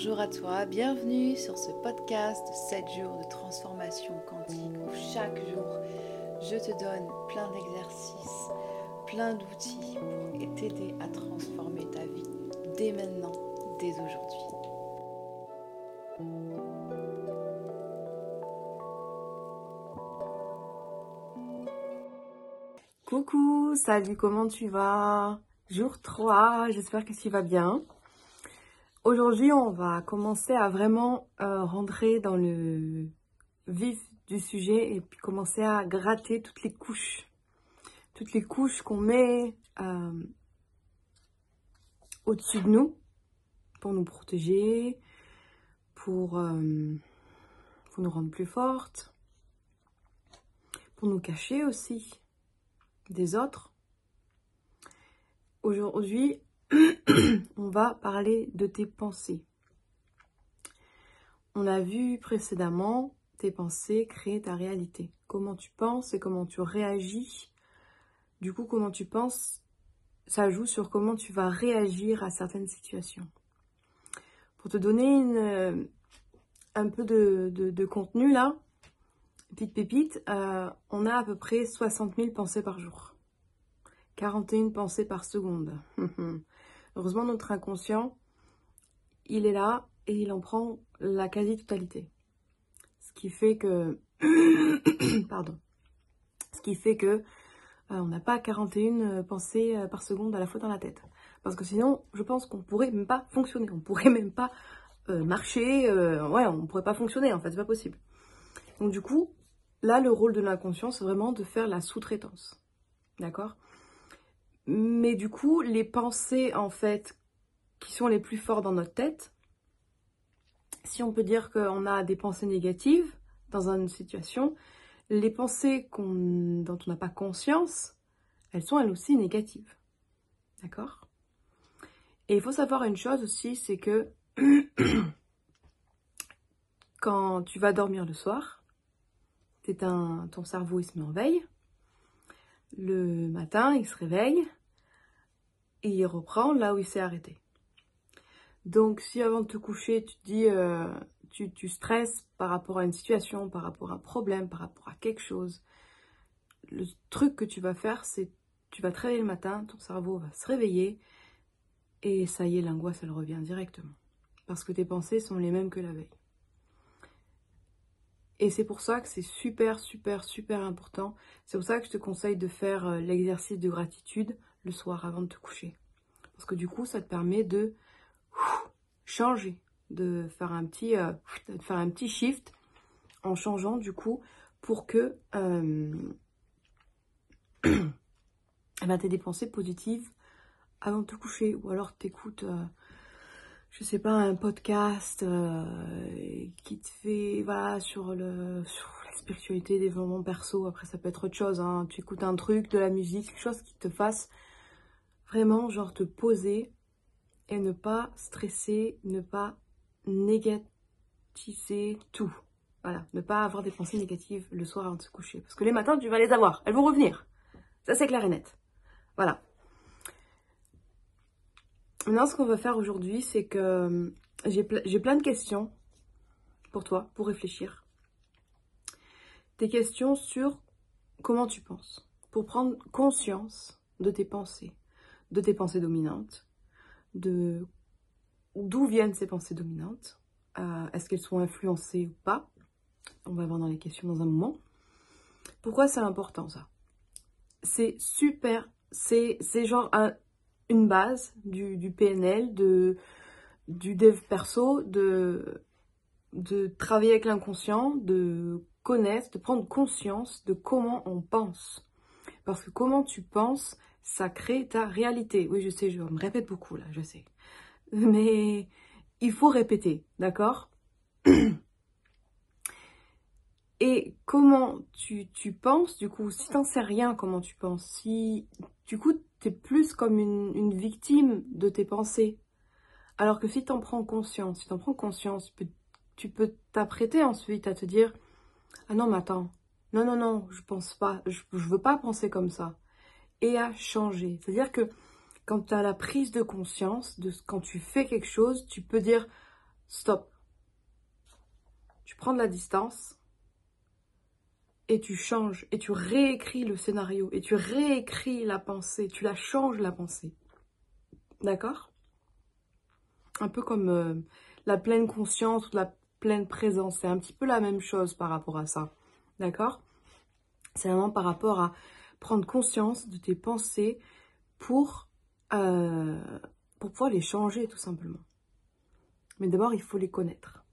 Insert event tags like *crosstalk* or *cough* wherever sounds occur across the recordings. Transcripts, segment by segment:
Bonjour à toi, bienvenue sur ce podcast 7 jours de transformation quantique où chaque jour je te donne plein d'exercices, plein d'outils pour t'aider à transformer ta vie dès maintenant, dès aujourd'hui. Coucou, salut, comment tu vas? Jour 3, j'espère que tu vas bien. Aujourd'hui, on va commencer à vraiment euh, rentrer dans le vif du sujet et puis commencer à gratter toutes les couches. Toutes les couches qu'on met euh, au-dessus de nous pour nous protéger, pour, euh, pour nous rendre plus fortes, pour nous cacher aussi des autres. Aujourd'hui, on va parler de tes pensées. On a vu précédemment tes pensées créer ta réalité. Comment tu penses et comment tu réagis. Du coup, comment tu penses, ça joue sur comment tu vas réagir à certaines situations. Pour te donner une, un peu de, contenu là, petite pépite, euh, on a à peu près 60 000 pensées par jour. 41 pensées par seconde. *laughs* Heureusement, notre inconscient, il est là et il en prend la quasi-totalité. Ce qui fait que... *coughs* Pardon. Ce qui fait que euh, on n'a pas 41 euh, pensées euh, par seconde à la fois dans la tête. Parce que sinon, je pense qu'on pourrait même pas fonctionner. On pourrait même pas marcher. ouais, on pourrait pas fonctionner en fait, c'est pas possible. Donc du coup, là, le rôle de l'inconscient, c'est vraiment de faire la sous-traitance. D'accord? Mais du coup, les pensées, en fait, qui sont les plus fortes dans notre tête, si on peut dire qu'on a des pensées négatives dans une situation, les pensées dont on n'a pas conscience, elles sont elles aussi négatives. D'accord? Et il faut savoir une chose aussi, c'est que *clears throat* quand tu vas dormir le soir, ton cerveau il se met en veille. Le matin, il se réveille et il reprend là où il s'est arrêté. Donc si avant de te coucher, tu te dis, euh, tu, stresses par rapport à une situation, par rapport à un problème, par rapport à quelque chose, le truc que tu vas faire, c'est tu vas te réveiller le matin, ton cerveau va se réveiller et ça y est, l'angoisse, elle revient directement. Parce que tes pensées sont les mêmes que la veille. Et c'est pour ça que c'est super, super, super important. C'est pour ça que je te conseille de faire euh, l'exercice de gratitude le soir avant de te coucher. Parce que du coup, ça te permet de changer, de faire un petit, euh, de faire un petit shift en changeant du coup pour que euh, *clears throat* eh ben, tu aies des pensées positives avant de te coucher. Ou alors tu écoutes, euh, je sais pas, un podcast qui te fait, voilà, sur, le, sur la spiritualité, moments perso. Après, ça peut être autre chose. Hein. Tu écoutes un truc, de la musique, quelque chose qui te fasse Vraiment, genre te poser et ne pas stresser, ne pas négatiser tout. Voilà, ne pas avoir des pensées négatives le soir avant de se coucher. Parce que les matins, tu vas les avoir. Elles vont revenir. Ça, c'est clair et net. Voilà. Maintenant, ce qu'on va faire aujourd'hui, c'est que euh, j'ai plein de questions pour toi, pour réfléchir. Des questions sur comment tu penses. Pour prendre conscience de tes pensées de tes pensées dominantes, de d'où viennent ces pensées dominantes, euh, est-ce qu'elles sont influencées ou pas? On va voir dans les questions dans un moment. Pourquoi c'est important ça? C'est super, c'est genre une base du, du, PNL, de, du dev perso, de, de travailler avec l'inconscient, de connaître, de prendre conscience de comment on pense. Parce que comment tu penses, ça crée ta réalité. Oui, je sais, je me répète beaucoup là, je sais. Mais il faut répéter, d'accord? *clears throat* Et comment tu, penses, du coup, si t'en sais rien comment tu penses, si du coup t'es plus comme une, victime de tes pensées, alors que si t'en prends conscience, si t'en prends conscience, tu peux t'apprêter ensuite à te dire Ah non, mais attends, non, non, non, je pense pas, je, je veux pas penser comme ça et à changer. C'est-à-dire que quand tu as la prise de conscience, de quand tu fais quelque chose, tu peux dire stop. Tu prends de la distance et tu changes et tu réécris le scénario et tu réécris la pensée, tu la changes la pensée. D'accord? Un peu comme euh, la pleine conscience ou la pleine présence, c'est un petit peu la même chose par rapport à ça. D'accord? C'est vraiment par rapport à prendre conscience de tes pensées pour, euh, pour pouvoir les changer tout simplement. Mais d'abord, il faut les connaître.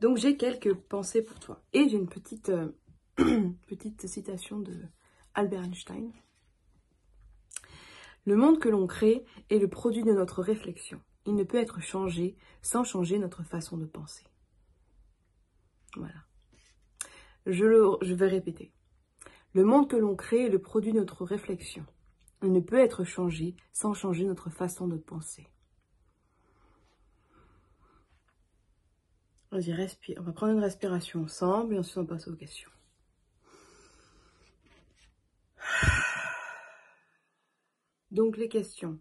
Donc j'ai quelques pensées pour toi. Et j'ai une petite... Euh, *clears throat* citation de Albert Einstein. Le monde que l'on crée est le produit de notre réflexion. Il ne peut être changé sans changer notre façon de penser. Voilà. Je, le, je vais répéter. Le monde que l'on crée est le produit de notre réflexion. Il ne peut être changé sans changer notre façon de penser. Vas-y, respire. On va prendre une respiration ensemble et ensuite on passe aux questions. Donc les questions.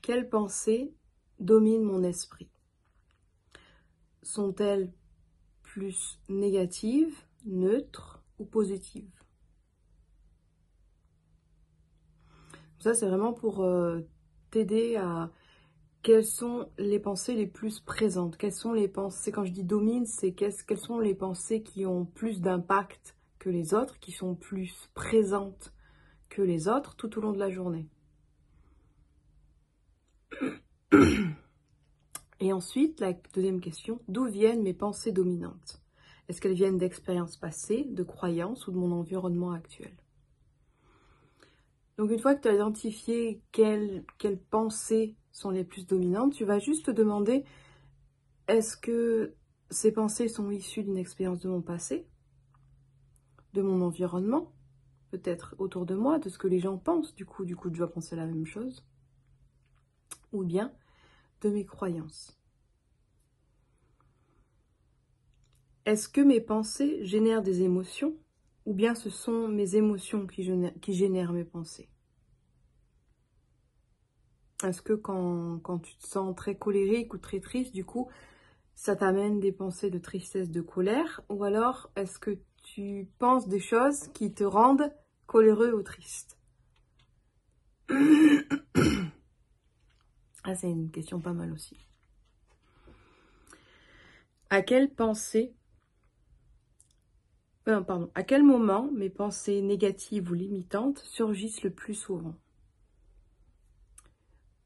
Quelles pensées dominent mon esprit? Sont-elles plus négatives, neutres ou positives Ça, c'est vraiment pour euh, t'aider à... Quelles sont les pensées les plus présentes. Quelles sont les pensées, quand je dis domine, c'est quelles sont les pensées qui ont plus d'impact que les autres, qui sont plus présentes que les autres tout au long de la journée. Et ensuite, la deuxième question, d'où viennent mes pensées dominantes? Est-ce qu'elles viennent d'expériences passées, de croyances ou de mon environnement actuel? Donc une fois que tu as identifié quelles, pensées sont les plus dominantes, tu vas juste te demander, est-ce que ces pensées sont issues d'une expérience de mon passé, de mon environnement, peut-être autour de moi, de ce que les gens pensent, du coup, du coup, je dois penser la même chose, ou bien de mes croyances? Est-ce que mes pensées génèrent des émotions, ou bien ce sont mes émotions qui génèrent, mes pensées? Est-ce que quand, quand tu te sens très colérique ou très triste, du coup, ça t'amène des pensées de tristesse, de colère, ou alors est-ce que tu penses des choses qui te rendent coléreux ou triste? Ah, c'est une question pas mal aussi. À quelle pensée euh, à quel moment mes pensées négatives ou limitantes surgissent le plus souvent?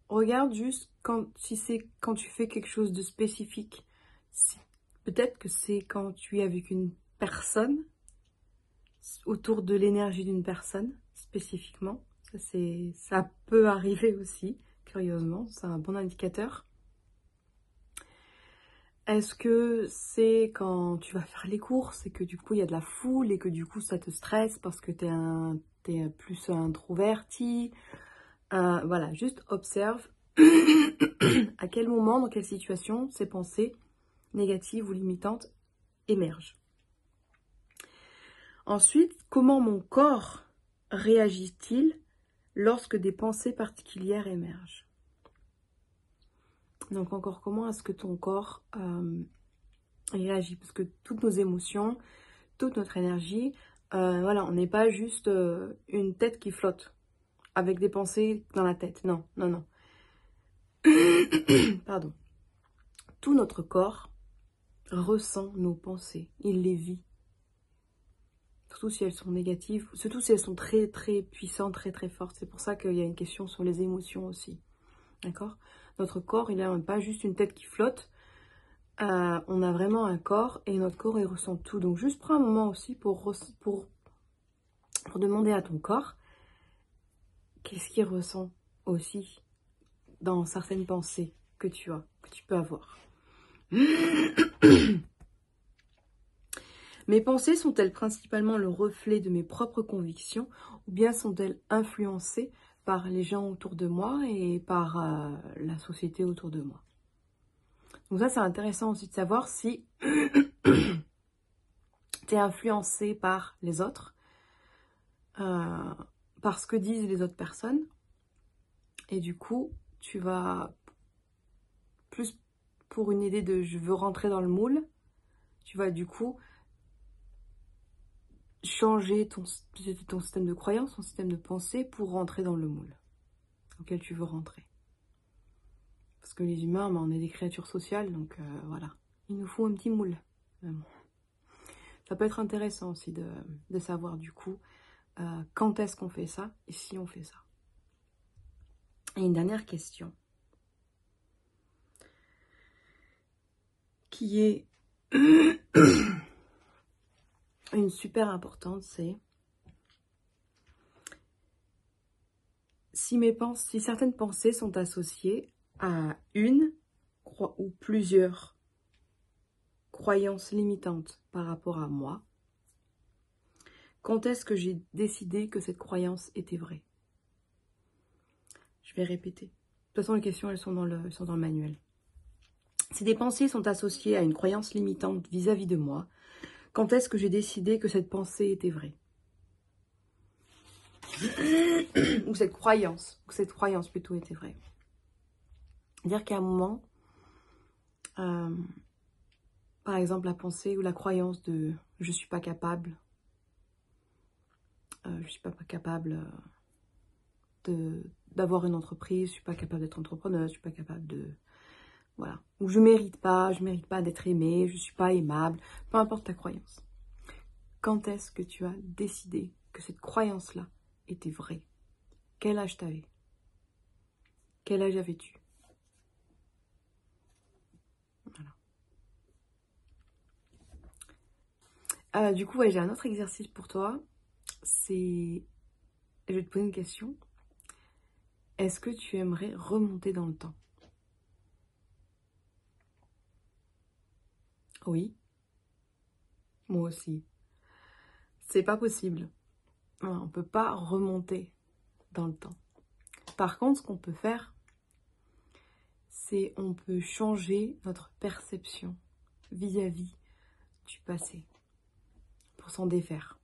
Regarde juste quand, si c'est quand tu fais quelque chose de spécifique. Peut-être que c'est quand tu es avec une personne autour de l'énergie d'une personne spécifiquement. Ça, ça peut *laughs* arriver aussi, curieusement, c'est un bon indicateur. Est-ce que c'est quand tu vas faire les courses et que du coup il y a de la foule et que du coup ça te stresse parce que tu es, plus introverti? Euh, Voilà, juste observe *coughs* à quel moment, dans quelle situation ces pensées négatives ou limitantes émergent. Ensuite, comment mon corps réagit-il lorsque des pensées particulières émergent? Donc encore, comment est-ce que ton corps euh, réagit? Parce que toutes nos émotions, toute notre énergie, euh, voilà, on n'est pas juste euh, une tête qui flotte avec des pensées dans la tête. Non, non, non. *coughs* Pardon. Tout notre corps ressent nos pensées, il les vit surtout si elles sont négatives, surtout si elles sont très très puissantes, très très fortes. C'est pour ça qu'il y a une question sur les émotions aussi. D'accord? Notre corps, il n'a pas juste une tête qui flotte. Euh, on a vraiment un corps et notre corps, il ressent tout. Donc juste prends un moment aussi pour, pour, pour demander à ton corps qu'est-ce qu'il ressent aussi dans certaines pensées que tu as, que tu peux avoir. *coughs* Mes pensées sont-elles principalement le reflet de mes propres convictions ou bien sont-elles influencées par les gens autour de moi et par euh, la société autour de moi. Donc ça, c'est intéressant aussi de savoir si *coughs* tu es influencé par les autres, euh, par ce que disent les autres personnes, et du coup, tu vas plus pour une idée de je veux rentrer dans le moule, tu vas du coup changer ton, système de croyance, ton système de pensée pour rentrer dans le moule auquel tu veux rentrer. Parce que les humains, ben, on est des créatures sociales, donc euh, voilà. Il nous faut un petit moule. Ça peut être intéressant aussi de, savoir du coup euh, quand est-ce qu'on fait ça et si on fait ça. Et une dernière question. Qui est *clears throat* une super importante, c'est si, certaines pensées sont associées à une ou plusieurs croyances limitantes par rapport à moi, quand est-ce que j'ai décidé que cette croyance était vraie? Je vais répéter. De toute façon, les questions, elles sont dans le, manuel. Si des pensées sont associées à une croyance limitante vis-à-vis -vis de moi, quand est-ce que j'ai décidé que cette pensée était vraie *clears throat* Ou cette croyance, ou cette croyance plutôt était vraie? Dire qu'à un moment, euh, par exemple la pensée ou la croyance de je suis pas capable, euh, je suis pas capable de d'avoir une entreprise, je suis pas capable d'être entrepreneur, je suis pas capable de voilà, ou je mérite pas, je mérite pas d'être aimé, je suis pas aimable, peu importe ta croyance. Quand est-ce que tu as décidé que cette croyance-là était vraie? Quel âge t'avais? Quel âge avais-tu? Voilà. Euh, du coup, j'ai un autre exercice pour toi. C'est... Je vais te poser une question. Est-ce que tu aimerais remonter dans le temps? Oui. Moi aussi. C'est pas possible. On peut pas remonter dans le temps. Par contre, ce qu'on peut faire, c'est on peut changer notre perception vis-à-vis du passé pour s'en défaire.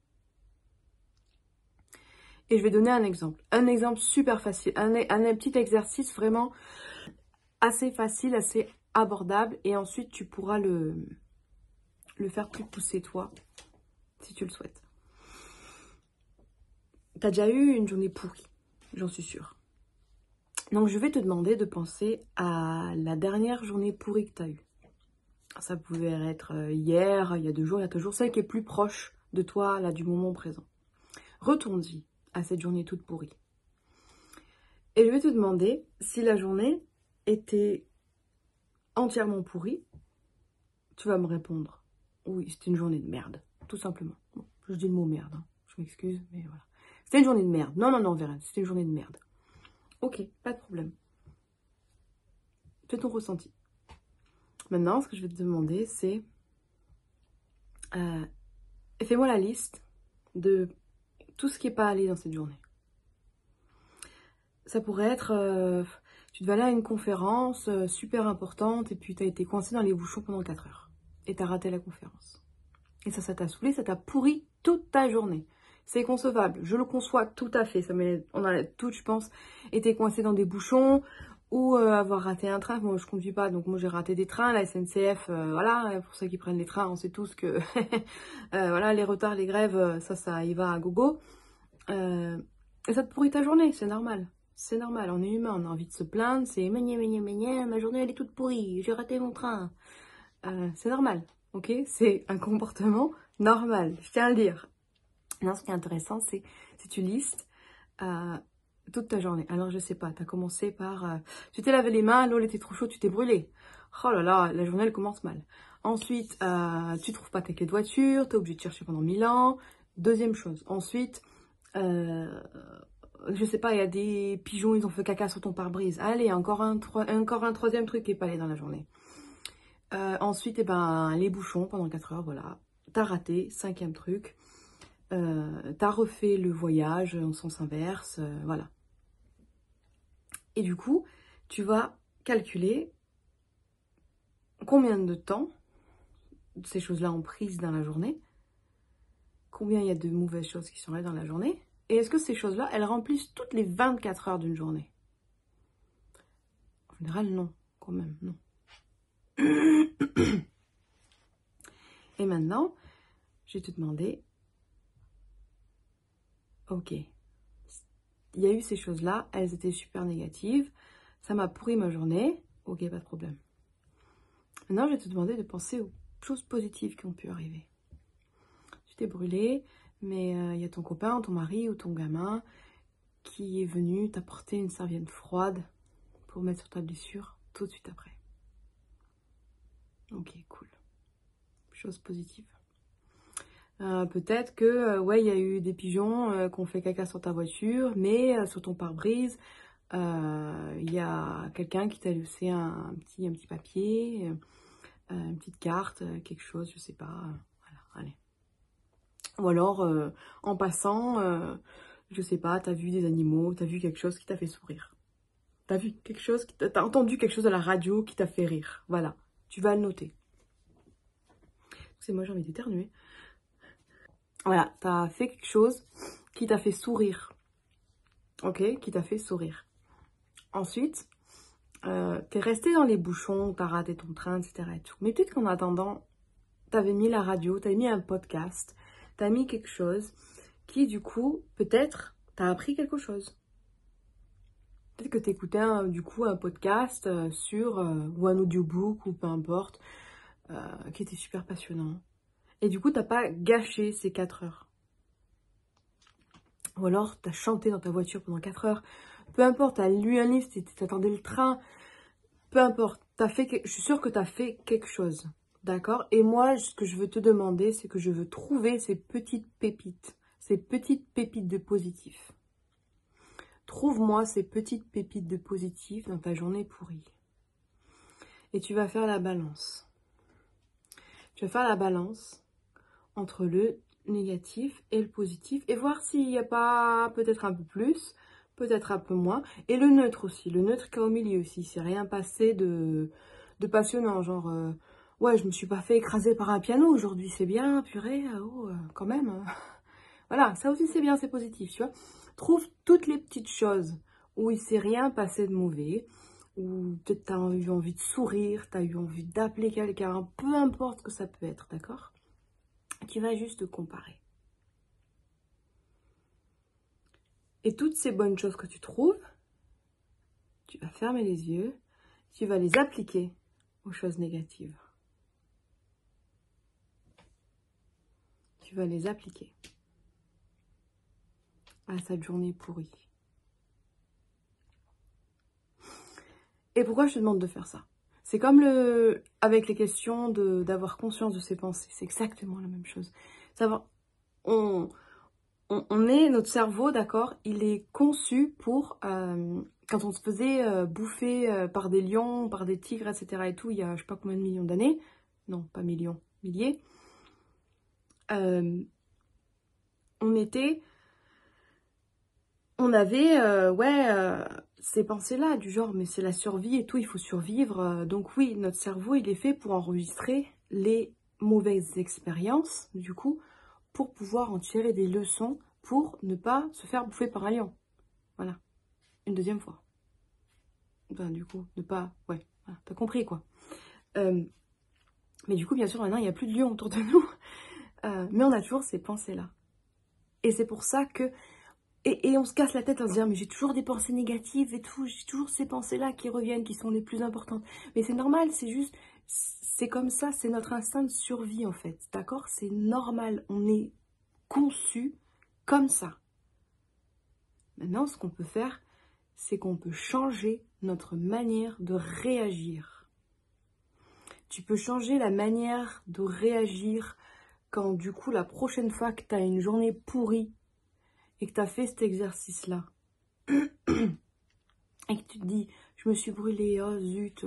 Et je vais donner un exemple. Un exemple super facile. Un, un, petit exercice vraiment assez facile, assez abordable. Et ensuite, tu pourras le, le faire plus pousser toi, si tu le souhaites. Tu as déjà eu une journée pourrie, j'en suis sûre. Donc je vais te demander de penser à la dernière journée pourrie que tu as eue. Ça pouvait être euh, hier, il y a deux jours, il y a toujours celle qui est plus proche de toi, là, du moment présent. Retourne-y à cette journée toute pourrie. Et je vais te demander si la journée était entièrement pourrie. Tu vas me répondre oui, c'était une journée de merde, tout simplement. je dis le mot merde, hein. je m'excuse, mais voilà. C'était une journée de merde. Non, non, non, Vérène, c'était une journée de merde. Ok, pas de problème. Fais ton ressenti. Maintenant, ce que je vais te demander, c'est... Euh, fais-moi la liste de tout ce qui n'est pas allé dans cette journée. Ça pourrait être... Euh, tu devais aller à une conférence euh, super importante et puis tu as été coincé dans les bouchons pendant 4 heures et t'as raté la conférence. Et ça, ça t'a saoulé, ça t'a pourri toute ta journée. C'est concevable, je le conçois tout à fait. Ça on a tout, je pense, été coincé dans des bouchons ou euh, avoir raté un train. Moi, je conduis pas, donc moi j'ai raté des trains. La SNCF, euh, voilà, pour ceux qui prennent les trains, on sait tous que *laughs* euh, voilà, les retards, les grèves, ça, ça y va à gogo. et ça te pourrit ta journée, c'est normal. C'est normal, on est humain, on a envie de se plaindre. C'est ma journée elle est toute pourrie, j'ai raté mon train. Euh, c'est normal, ok? C'est un comportement normal, je tiens à le dire. Non, ce qui est intéressant, c'est si tu listes euh, toute ta journée. Alors, je sais pas, tu as commencé par... Euh, tu t'es lavé les mains, l'eau était trop chaude, tu t'es brûlé. Oh là là, la journée, elle commence mal. Ensuite, tu trouves pas tes clés de voiture, tu es obligé de chercher pendant mille ans. Deuxième chose. Ensuite, je sais pas, il y a des pigeons, ils ont fait caca sur ton pare-brise. Allez, encore un, encore un troisième truc qui est pas allé dans la journée. Euh, ensuite, eh ben, les bouchons pendant 4 heures, voilà. T'as raté, cinquième truc. Euh, t'as refait le voyage en sens inverse, euh, voilà. Et du coup, tu vas calculer combien de temps ces choses-là ont prise dans la journée, combien il y a de mauvaises choses qui sont là dans la journée, et est-ce que ces choses-là, elles remplissent toutes les 24 heures d'une journée? En général, non, quand même, non. Et maintenant, je vais te demander, ok, il y a eu ces choses-là, elles étaient super négatives, ça m'a pourri ma journée, ok, pas de problème. Maintenant, je vais te demander de penser aux choses positives qui ont pu arriver. Tu t'es brûlé, mais euh, il y a ton copain, ton mari ou ton gamin qui est venu t'apporter une serviette froide pour mettre sur ta blessure tout de suite après. Ok, cool. Chose positive. Euh, peut-être que, euh, ouais, il y a eu des pigeons euh, qui ont fait caca sur ta voiture, mais sur ton pare-brise, il y a quelqu'un qui t'a laissé un, petit, un petit papier, une petite carte, quelque chose, je sais pas. voilà, allez. Ou alors, en passant, je sais pas, t'as vu des animaux, t'as vu quelque chose qui t'a fait sourire. T'as vu quelque chose, t'as entendu quelque chose à la radio qui t'a fait rire. Voilà, tu vas le noter. C'est moi, j'ai envie d'éternuer. Voilà, t'as fait quelque chose qui t'a fait sourire. Ok, qui t'a fait sourire. Ensuite, euh, t'es resté dans les bouchons, t'as raté ton train, etc. Mais peut-être qu'en attendant, t'avais mis la radio, t'avais mis un podcast, t'as mis quelque chose qui, du coup, peut-être, t'as appris quelque chose. Peut-être que tu écoutais du coup un podcast euh, sur euh, ou un audiobook ou peu importe, euh, qui était super passionnant. Et du coup, t'as pas gâché ces 4 heures. Ou alors, tu as chanté dans ta voiture pendant 4 heures. Peu importe, tu as lu un livre, tu attendais le train. Peu importe, fait, je suis sûre que tu as fait quelque chose. D'accord? Et moi, ce que je veux te demander, c'est que je veux trouver ces petites pépites. Ces petites pépites de positif. Trouve-moi ces petites pépites de positif dans ta journée pourrie. Et tu vas faire la balance. Tu vas faire la balance entre le négatif et le positif et voir s'il n'y a pas peut-être un peu plus, peut-être un peu moins. Et le neutre aussi, le neutre qui est au milieu aussi. C'est rien passé de, de passionnant, genre... Euh, ouais, je me suis pas fait écraser par un piano aujourd'hui, c'est bien, purée, oh, euh, quand même. Hein. *laughs* Voilà, ça aussi c'est bien, c'est positif, tu vois. Trouve toutes les petites choses où il s'est rien passé de mauvais, où peut-être tu as eu envie de sourire, tu as eu envie d'appeler quelqu'un, peu importe ce que ça peut être, d'accord? Tu vas juste comparer. Et toutes ces bonnes choses que tu trouves, tu vas fermer les yeux, tu vas les appliquer aux choses négatives. Tu vas les appliquer à cette journée pourrie. Et pourquoi je te demande de faire ça? C'est comme le avec les questions d'avoir conscience de ses pensées. C'est exactement la même chose. Savoir, on, on, est, notre cerveau, d'accord, il est conçu pour, euh, quand on se faisait euh, bouffer euh, par des lions, par des tigres, etc. et tout, il y a je sais pas combien de millions d'années, non, pas millions, milliers, on était on avait euh, ouais euh, ces pensées-là du genre mais c'est la survie et tout, il faut survivre. Euh, donc oui, notre cerveau il est fait pour enregistrer les mauvaises expériences du coup pour pouvoir en tirer des leçons pour ne pas se faire bouffer par un lion. Voilà, une deuxième fois. Ben, du coup, ne pas... Ouais, t'as compris quoi. mais du coup, bien sûr, maintenant, il n'y a plus de lions autour de *laughs* nous. mais on a toujours ces pensées-là. Et c'est pour ça que et, on se casse la tête en se disant, mais j'ai toujours des pensées négatives et tout, j'ai toujours ces pensées-là qui reviennent, qui sont les plus importantes. Mais c'est normal, c'est juste, c'est comme ça, c'est notre instinct de survie en fait, d'accord? C'est normal, on est conçu comme ça. Maintenant, ce qu'on peut faire, c'est qu'on peut changer notre manière de réagir. Tu peux changer la manière de réagir quand du coup la prochaine fois que tu une journée pourrie et que tu as fait cet exercice-là, *clears throat* et que tu te dis, je me suis brûlée, oh zut,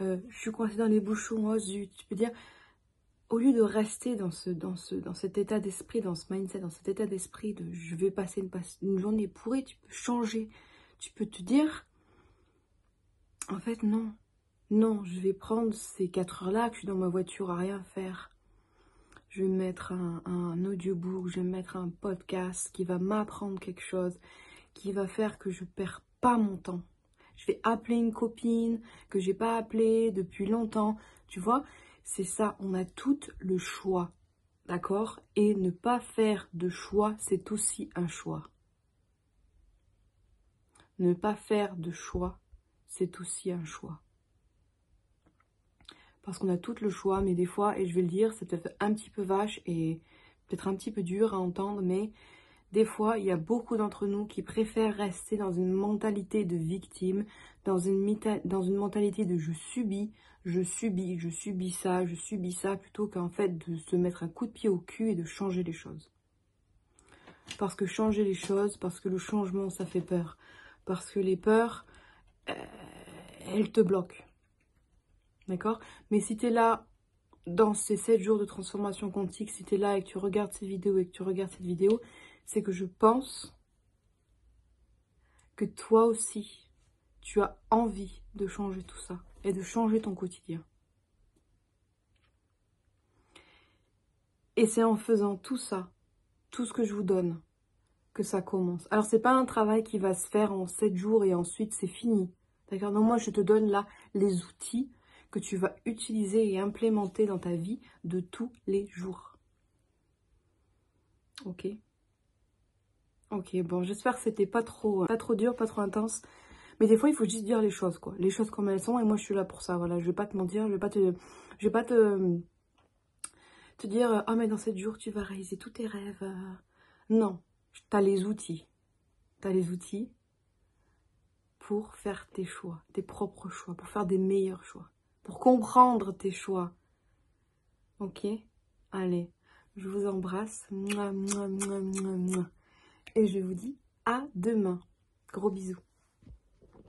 euh, je suis coincée dans les bouchons, oh zut, tu peux dire, au lieu de rester dans, ce, dans, ce, dans cet état d'esprit, dans ce mindset, dans cet état d'esprit de je vais passer une, journée pourrie, tu peux changer. Tu peux te dire, en fait, non, non, je vais prendre ces 4 heures-là que je suis dans ma voiture à rien faire je vais mettre un, audiobook, je vais mettre un podcast qui va m'apprendre quelque chose, qui va faire que je perds pas mon temps. Je vais appeler une copine que j'ai pas appelée depuis longtemps. Tu vois, c'est ça. On a tout le choix. D'accord? Et ne pas faire de choix, c'est aussi un choix. Ne pas faire de choix, c'est aussi un choix. Parce qu'on a tout le choix, mais des fois, et je vais le dire, c'est peut-être un petit peu vache et peut-être un petit peu dur à entendre, mais des fois, il y a beaucoup d'entre nous qui préfèrent rester dans une mentalité de victime, dans une, dans une mentalité de je subis, je subis, je subis ça, je subis ça, plutôt qu'en fait de se mettre un coup de pied au cul et de changer les choses. Parce que changer les choses, parce que le changement, ça fait peur. Parce que les peurs, euh, elles te bloquent. D'accord? Mais si tu es là dans ces 7 jours de transformation quantique, si tu es là et que tu regardes ces vidéos et que tu regardes cette vidéo, c'est que je pense que toi aussi, tu as envie de changer tout ça et de changer ton quotidien. Et c'est en faisant tout ça, tout ce que je vous donne, que ça commence. Alors c'est pas un travail qui va se faire en 7 jours et ensuite c'est fini. D'accord? Donc moi je te donne là les outils que tu vas utiliser et implémenter dans ta vie de tous les jours. Ok Ok, bon, j'espère que c'était pas trop, pas trop dur, pas trop intense. Mais des fois, il faut juste dire les choses, quoi. Les choses comme elles sont, et moi, je suis là pour ça, voilà. Je vais pas te mentir, je vais pas te... Je vais pas te... Te dire, ah, mais dans 7 jours, tu vas réaliser tous tes rêves. Non, tu as les outils. Tu as les outils pour faire tes choix, tes propres choix, pour faire des meilleurs choix, pour comprendre tes choix. Ok? Allez, je vous embrasse. Et je vous dis à demain. Gros bisous.